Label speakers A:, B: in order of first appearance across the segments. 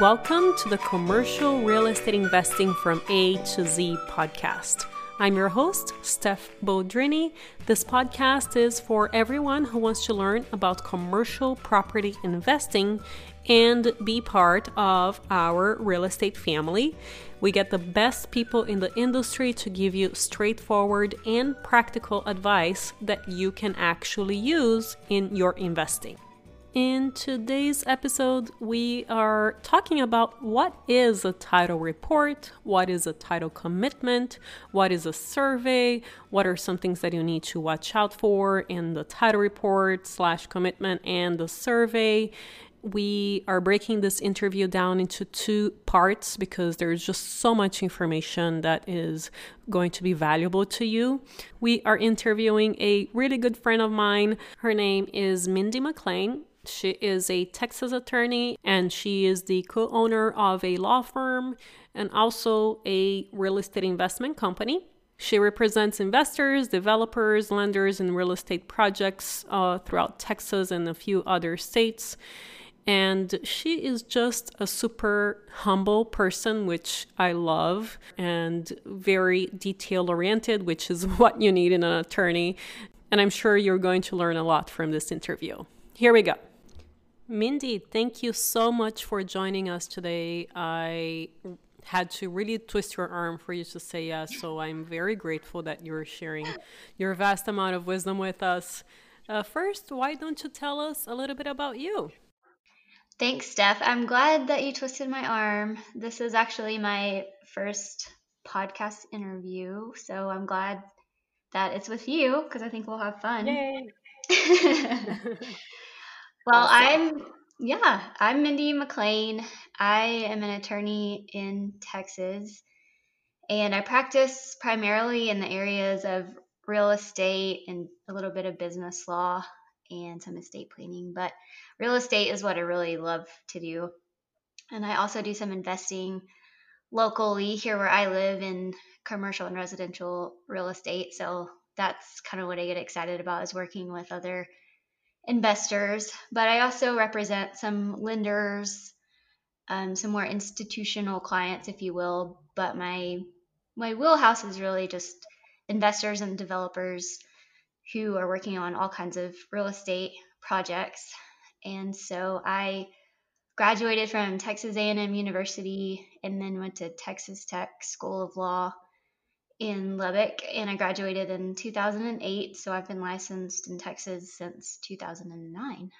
A: Welcome to the Commercial Real Estate Investing from A to Z podcast. I'm your host, Steph Bodrini. This podcast is for everyone who wants to learn about commercial property investing and be part of our real estate family. We get the best people in the industry to give you straightforward and practical advice that you can actually use in your investing. In today's episode, we are talking about what is a title report, what is a title commitment, what is a survey, what are some things that you need to watch out for in the title report slash commitment and the survey. We are breaking this interview down into two parts because there's just so much information that is going to be valuable to you. We are interviewing a really good friend of mine. Her name is Mindi McLain she is a Texas attorney and she is the co owner of a law firm and also a real estate investment company. She represents investors, developers, lenders, and real estate projects uh, throughout Texas and a few other states. And she is just a super humble person, which I love, and very detail oriented, which is what you need in an attorney. And I'm sure you're going to learn a lot from this interview. Here we go. Mindi, thank you so much for joining us today. I had to really twist your arm for you to say yes, so I'm very grateful that you're sharing your vast amount of wisdom with us. Uh, first, why don't you tell us a little bit about you?
B: Thanks, Steph. I'm glad that you twisted my arm. This is actually my first podcast interview, so I'm glad that it's with you because I think we'll have fun.
A: Yay!
B: Well, I'm yeah, I'm Mindi McLain. I am an attorney in Texas, and I practice primarily in the areas of real estate and a little bit of business law and some estate planning. But real estate is what I really love to do. And I also do some investing locally here where I live in commercial and residential real estate. So that's kind of what I get excited about is working with other investors, but I also represent some lenders, um, some more institutional clients, if you will. But my my wheelhouse is really just investors and developers who are working on all kinds of real estate projects. And so I graduated from Texas A&M University and then went to Texas Tech School of Law in Lubbock and I graduated in 2008. So I've been licensed in Texas since 2009.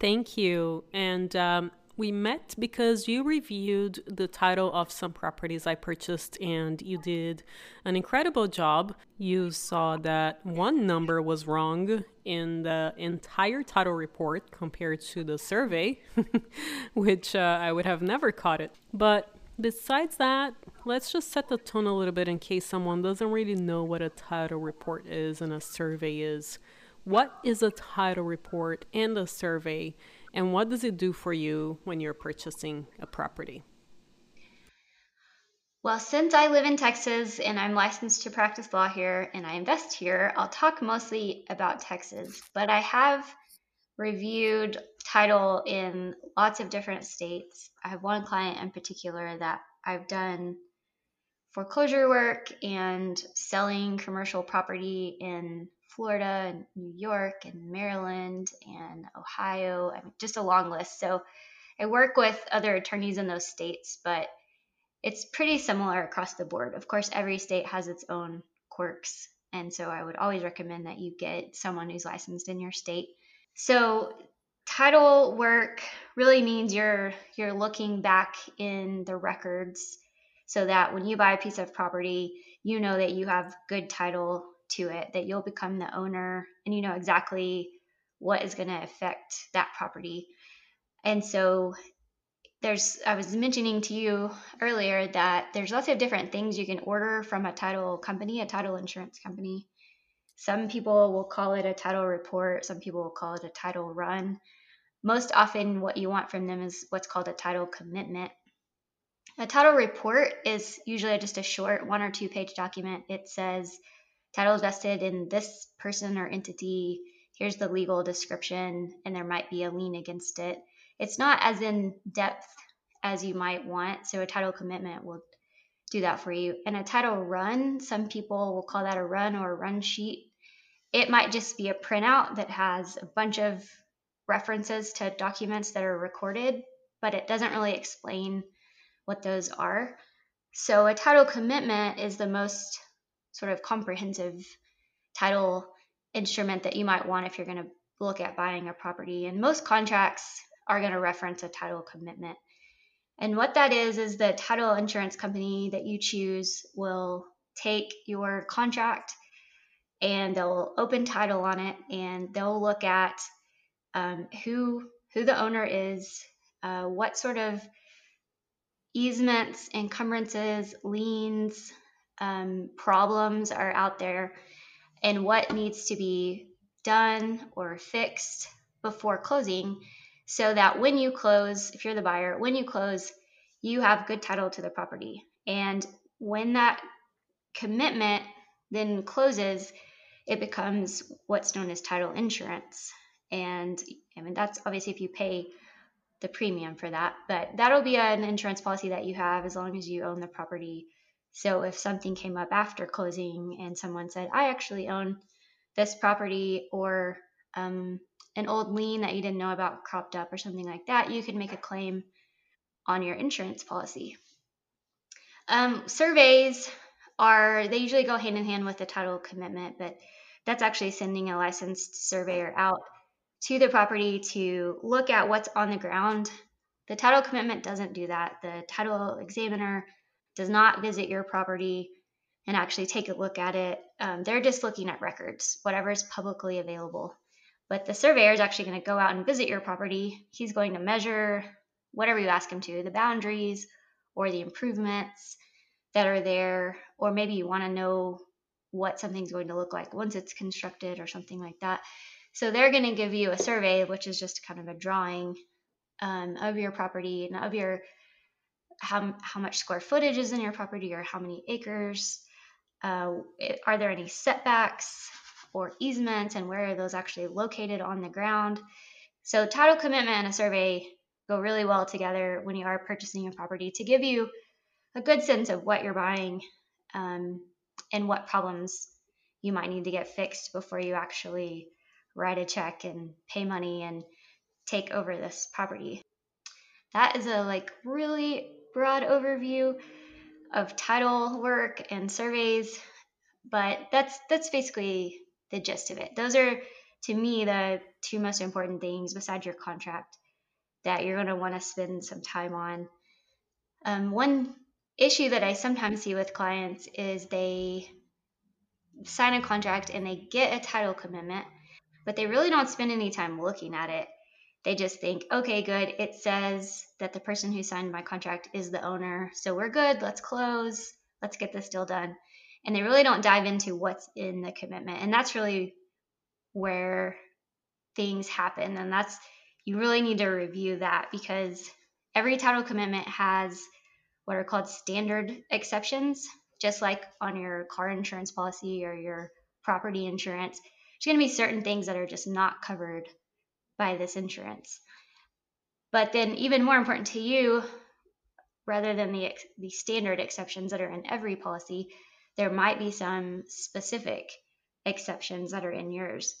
A: Thank you. And um, we met because you reviewed the title of some properties I purchased and you did an incredible job. You saw that one number was wrong in the entire title report compared to the survey, which uh, I would have never caught it. But Besides that, let's just set the tone a little bit in case someone doesn't really know what a title report is and a survey is. What is a title report and a survey, and what does it do for you when you're purchasing a property?
B: Well, since I live in Texas and I'm licensed to practice law here and I invest here, I'll talk mostly about Texas, but I have reviewed title in lots of different states. I have one client in particular that I've done foreclosure work and selling commercial property in Florida and New York and Maryland and Ohio. I mean, just a long list. So I work with other attorneys in those states, but it's pretty similar across the board. Of course, every state has its own quirks. And so I would always recommend that you get someone who's licensed in your state so title work really means you're you're looking back in the records so that when you buy a piece of property, you know that you have good title to it, that you'll become the owner and you know exactly what is going to affect that property. And so there's I was mentioning to you earlier that there's lots of different things you can order from a title company, a title insurance company. Some people will call it a title report, some people will call it a title run. Most often, what you want from them is what's called a title commitment. A title report is usually just a short one or two page document. It says, title is vested in this person or entity. Here's the legal description, and there might be a lien against it. it's not as in depth as you might want. So a title commitment will do that for you. And a title run, some people will call that a run or a run sheet. It might just be a printout that has a bunch of references to documents that are recorded, but it doesn't really explain what those are. So a title commitment is the most sort of comprehensive title instrument that you might want if you're going to look at buying a property. And most contracts are going to reference a title commitment. And what that is, is the title insurance company that you choose will take your contract and they'll open title on it and they'll look at um, who who the owner is, uh, what sort of easements, encumbrances, liens, um, problems are out there, and what needs to be done or fixed before closing so that when you close, if you're the buyer, when you close, you have good title to the property. And when that commitment then closes, it becomes what's known as title insurance. And I mean, that's obviously if you pay the premium for that, but that'll be an insurance policy that you have as long as you own the property. So if something came up after closing and someone said, I actually own this property or um, an old lien that you didn't know about cropped up or something like that, you could make a claim on your insurance policy. Um, surveys are, they usually go hand in hand with the title commitment, but that's actually sending a licensed surveyor out to the property to look at what's on the ground. The title commitment doesn't do that. The title examiner does not visit your property and actually take a look at it. Um, they're just looking at records, whatever is publicly available. But the surveyor is actually going to go out and visit your property. He's going to measure whatever you ask him to, the boundaries or the improvements that are there, or maybe you want to know what something's going to look like once it's constructed or something like that. So they're going to give you a survey, which is just kind of a drawing um, of your property and of your how, how much square footage is in your property or how many acres. Uh, are there any setbacks? or easements and where are those actually located on the ground. So, title commitment and a survey go really well together when you are purchasing a property to give you a good sense of what you're buying um, and what problems you might need to get fixed before you actually write a check and pay money and take over this property. That is a like really broad overview of title work and surveys, but that's that's basically the gist of it. Those are, to me, the two most important things besides your contract that you're going to want to spend some time on. Um, one issue that I sometimes see with clients is they sign a contract and they get a title commitment, but they really don't spend any time looking at it. They just think, okay, good. It says that the person who signed my contract is the owner. So we're good. Let's close. Let's get this deal done and they really don't dive into what's in the commitment and that's really where things happen and that's you really need to review that because every title commitment has what are called standard exceptions just like on your car insurance policy or your property insurance there's going to be certain things that are just not covered by this insurance but then even more important to you rather than the, the standard exceptions that are in every policy there might be some specific exceptions that are in yours.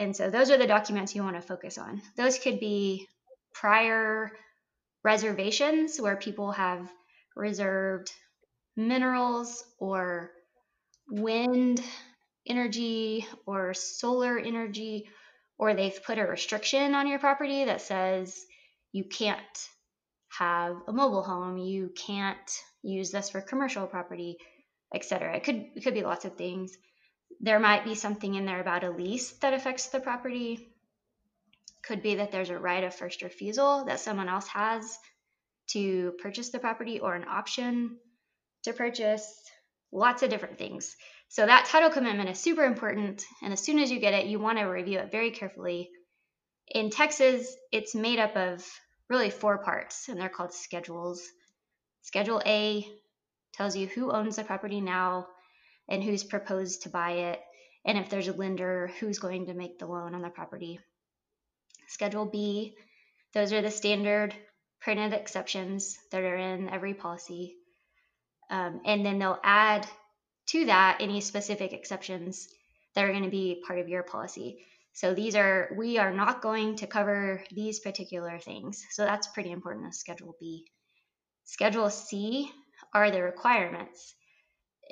B: And so those are the documents you want to focus on. Those could be prior reservations where people have reserved minerals or wind energy or solar energy, or they've put a restriction on your property that says you can't have a mobile home, you can't use this for commercial property, etc. It could it could be lots of things. There might be something in there about a lease that affects the property. Could be that there's a right of first refusal that someone else has to purchase the property or an option to purchase. Lots of different things. So that title commitment is super important. And as soon as you get it, you want to review it very carefully. In Texas, it's made up of really four parts, and they're called schedules. Schedule A tells you who owns the property now and who's proposed to buy it, and if there's a lender, who's going to make the loan on the property. Schedule B Those are the standard printed exceptions that are in every policy. Um, and then they'll add to that any specific exceptions that are going to be part of your policy. So these are, we are not going to cover these particular things. So that's pretty important as Schedule B. Schedule C are the requirements.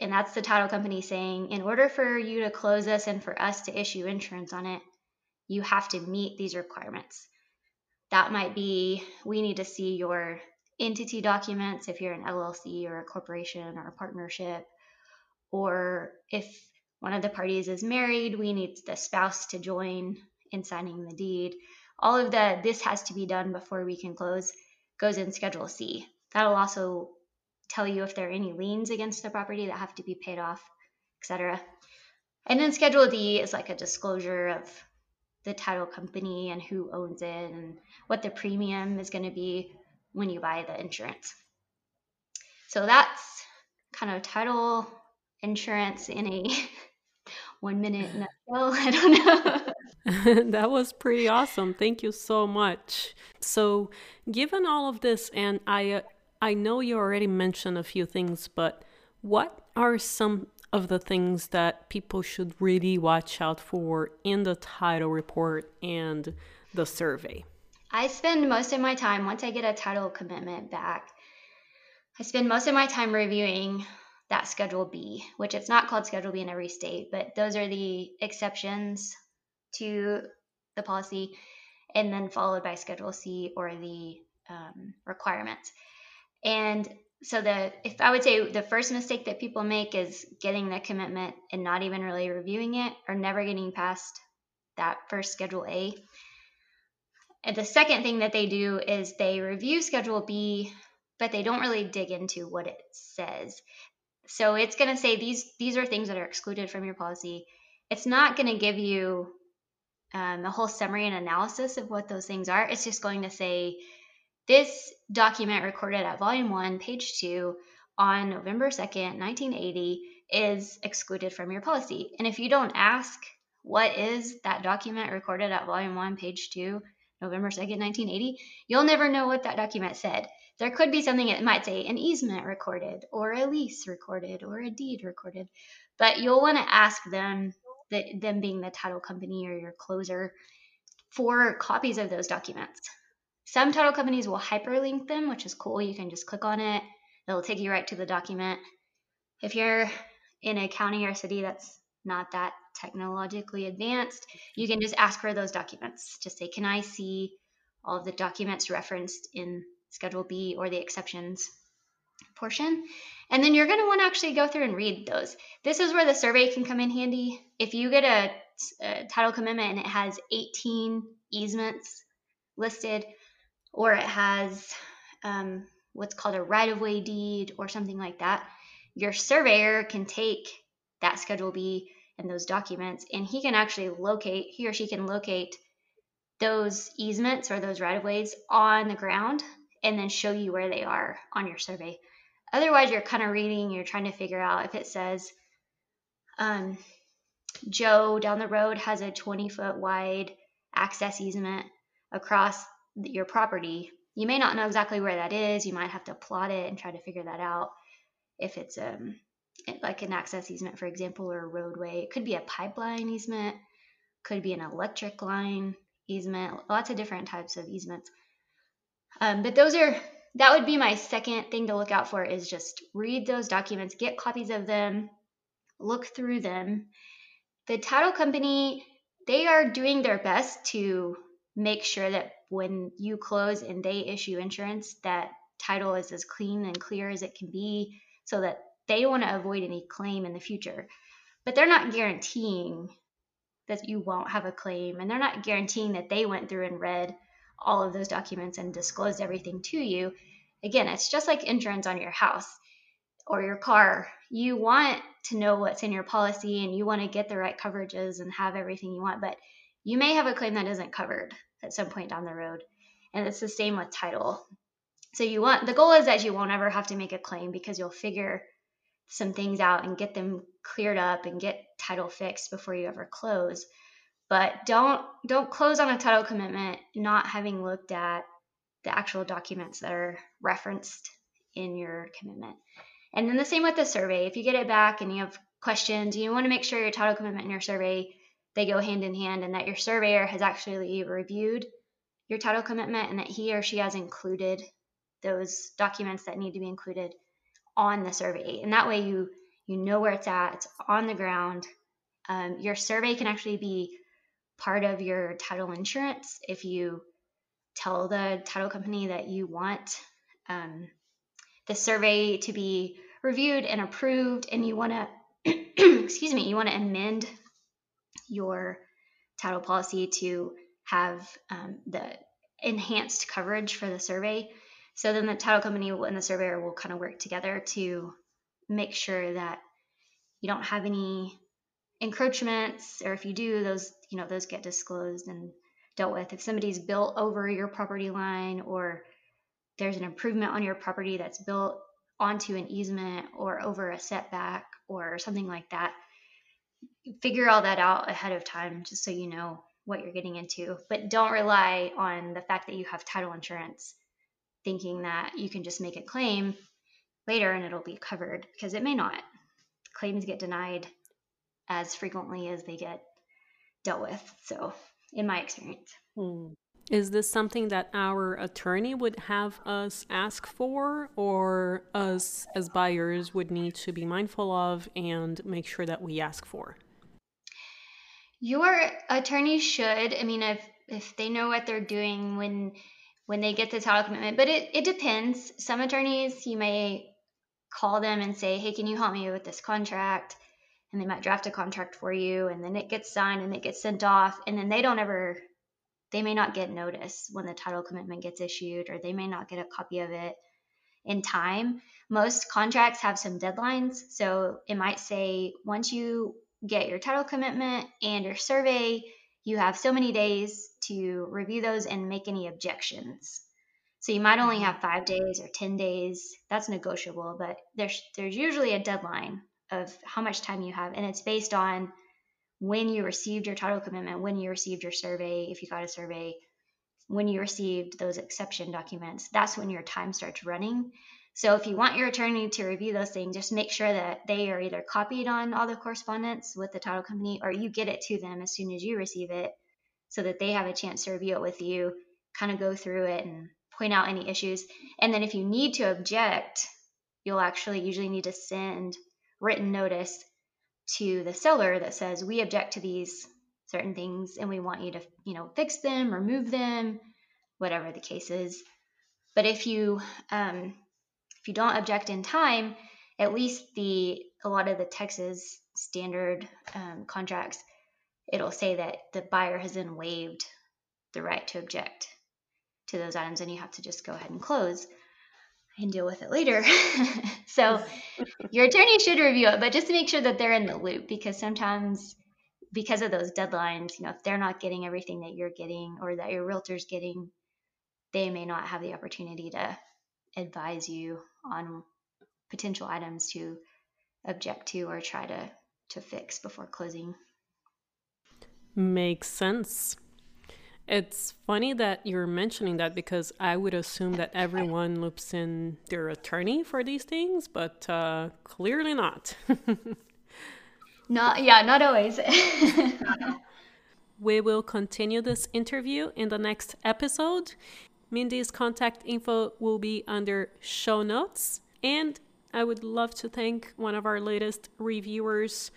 B: And that's the title company saying, in order for you to close this and for us to issue insurance on it, you have to meet these requirements. That might be we need to see your entity documents if you're an LLC or a corporation or a partnership. Or if one of the parties is married, we need the spouse to join in signing the deed. All of the this has to be done before we can close, goes in Schedule C. That'll also tell you if there are any liens against the property that have to be paid off, etc. And then Schedule D is like a disclosure of the title company and who owns it and what the premium is going to be when you buy the insurance. So that's kind of title insurance in a one minute nutshell. I don't
A: know. that was pretty awesome. Thank you so much. So, given all of this, and I, uh, I know you already mentioned a few things, but what are some of the things that people should really watch out for in the title report and the survey?
B: I spend most of my time, once I get a title commitment back, I spend most of my time reviewing that Schedule B, which it's not called Schedule B in every state, but those are the exceptions to the policy, and then followed by Schedule C or the um, requirements. And so the if I would say the first mistake that people make is getting the commitment and not even really reviewing it or never getting past that first schedule A. And the second thing that they do is they review schedule B, but they don't really dig into what it says. So it's going to say these these are things that are excluded from your policy. It's not going to give you um, a whole summary and analysis of what those things are. It's just going to say this document recorded at volume 1, page 2 on November 2nd, 1980 is excluded from your policy. And if you don't ask what is that document recorded at volume 1, page 2, November 2nd, 1980, you'll never know what that document said. There could be something it might say an easement recorded or a lease recorded or a deed recorded, but you'll want to ask them, the, them being the title company or your closer, for copies of those documents. Some title companies will hyperlink them, which is cool. You can just click on it, it'll take you right to the document. If you're in a county or city that's not that technologically advanced, you can just ask for those documents. Just say, Can I see all of the documents referenced in Schedule B or the exceptions portion? And then you're going to want to actually go through and read those. This is where the survey can come in handy. If you get a, a title commitment and it has 18 easements listed, or it has um, what's called a right of way deed or something like that, your surveyor can take that Schedule B and those documents and he can actually locate, he or she can locate those easements or those right of ways on the ground and then show you where they are on your survey. Otherwise, you're kind of reading, you're trying to figure out if it says um, Joe down the road has a 20 foot wide access easement across your property, you may not know exactly where that is. You might have to plot it and try to figure that out. If it's um like an access easement, for example, or a roadway, it could be a pipeline easement, could be an electric line easement, lots of different types of easements. Um, but those are that would be my second thing to look out for is just read those documents, get copies of them, look through them. The title company, they are doing their best to make sure that when you close and they issue insurance, that title is as clean and clear as it can be so that they want to avoid any claim in the future. But they're not guaranteeing that you won't have a claim, and they're not guaranteeing that they went through and read all of those documents and disclosed everything to you. Again, it's just like insurance on your house or your car. You want to know what's in your policy and you want to get the right coverages and have everything you want, but you may have a claim that isn't covered at some point down the road. And it's the same with title. So you want the goal is that you won't ever have to make a claim because you'll figure some things out and get them cleared up and get title fixed before you ever close. But don't don't close on a title commitment not having looked at the actual documents that are referenced in your commitment. And then the same with the survey. If you get it back and you have questions, you want to make sure your title commitment and your survey they go hand in hand and that your surveyor has actually reviewed your title commitment and that he or she has included those documents that need to be included on the survey. And that way you you know where it's at, it's on the ground. Um, your survey can actually be part of your title insurance if you tell the title company that you want um, the survey to be reviewed and approved and you want to excuse me you want to amend your title policy to have um, the enhanced coverage for the survey. So then the title company and the surveyor will kind of work together to make sure that you don't have any encroachments or if you do those you know those get disclosed and dealt with. If somebody's built over your property line or there's an improvement on your property that's built onto an easement or over a setback or something like that figure all that out ahead of time just so you know what you're getting into but don't rely on the fact that you have title insurance thinking that you can just make a claim later and it'll be covered because it may not. Claims get denied as frequently as they get dealt with. So, in my experience.
A: Hmm. Is this something that our attorney would have us ask for, or us as buyers would need to be mindful of and make sure that we ask for?
B: Your attorney should. I mean, if if they know what they're doing when when they get the title commitment. But it, it depends. Some attorneys, you may call them and say, hey, can you help me with this contract? And they might draft a contract for you, and then it gets signed and it gets sent off, and then they don't ever, they may not get notice when the title commitment gets issued, or they may not get a copy of it in time. Most contracts have some deadlines. So it might say once you get your title commitment and your survey, you have so many days to review those and make any objections. So you might only mm-hmm. have five days or 10 days. That's negotiable, but there's, there's usually a deadline of how much time you have. And it's based on when you received your title commitment, when you received your survey, if you got a survey, when you received those exception documents. That's when your time starts running. So if you want your attorney to review those things, just make sure that they are either copied on all the correspondence with the title company or you get it to them as soon as you receive it so that they have a chance to review it with you, kind of go through it and point out any issues. And then if you need to object, you'll actually usually need to send written notice to the seller that says we object to these certain things and we want you to, you know, fix them, remove them, whatever the case is. But if you um, if you don't object in time, at least the a lot of the Texas standard um, contracts, it'll say that the buyer has then waived the right to object to those items, and you have to just go ahead and close and deal with it later. so your attorney should review it, but just to make sure that they're in the loop, because sometimes because of those deadlines, you know, if they're not getting everything that you're getting or that your realtor's getting, they may not have the opportunity to advise you on potential items to object to or try to, to fix before closing.
A: Makes sense. It's funny that you're mentioning that because I would assume that everyone loops in their attorney for these things, but uh, clearly not.
B: not, yeah, not always.
A: we will continue this interview in the next episode. Mindi's contact info will be under show notes. And I would love to thank one of our latest reviewers.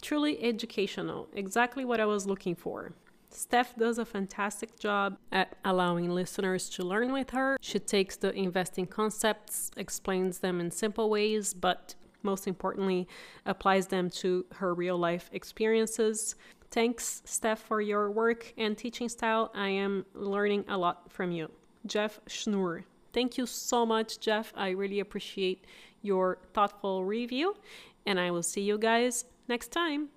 A: Truly educational, exactly what I was looking for. Steph does a fantastic job at allowing listeners to learn with her. She takes the investing concepts, explains them in simple ways, but most importantly, applies them to her real life experiences. Thanks, Steph, for your work and teaching style. I am learning a lot from you. Jeff Schnur. Thank you so much, Jeff. I really appreciate your thoughtful review, and I will see you guys next time.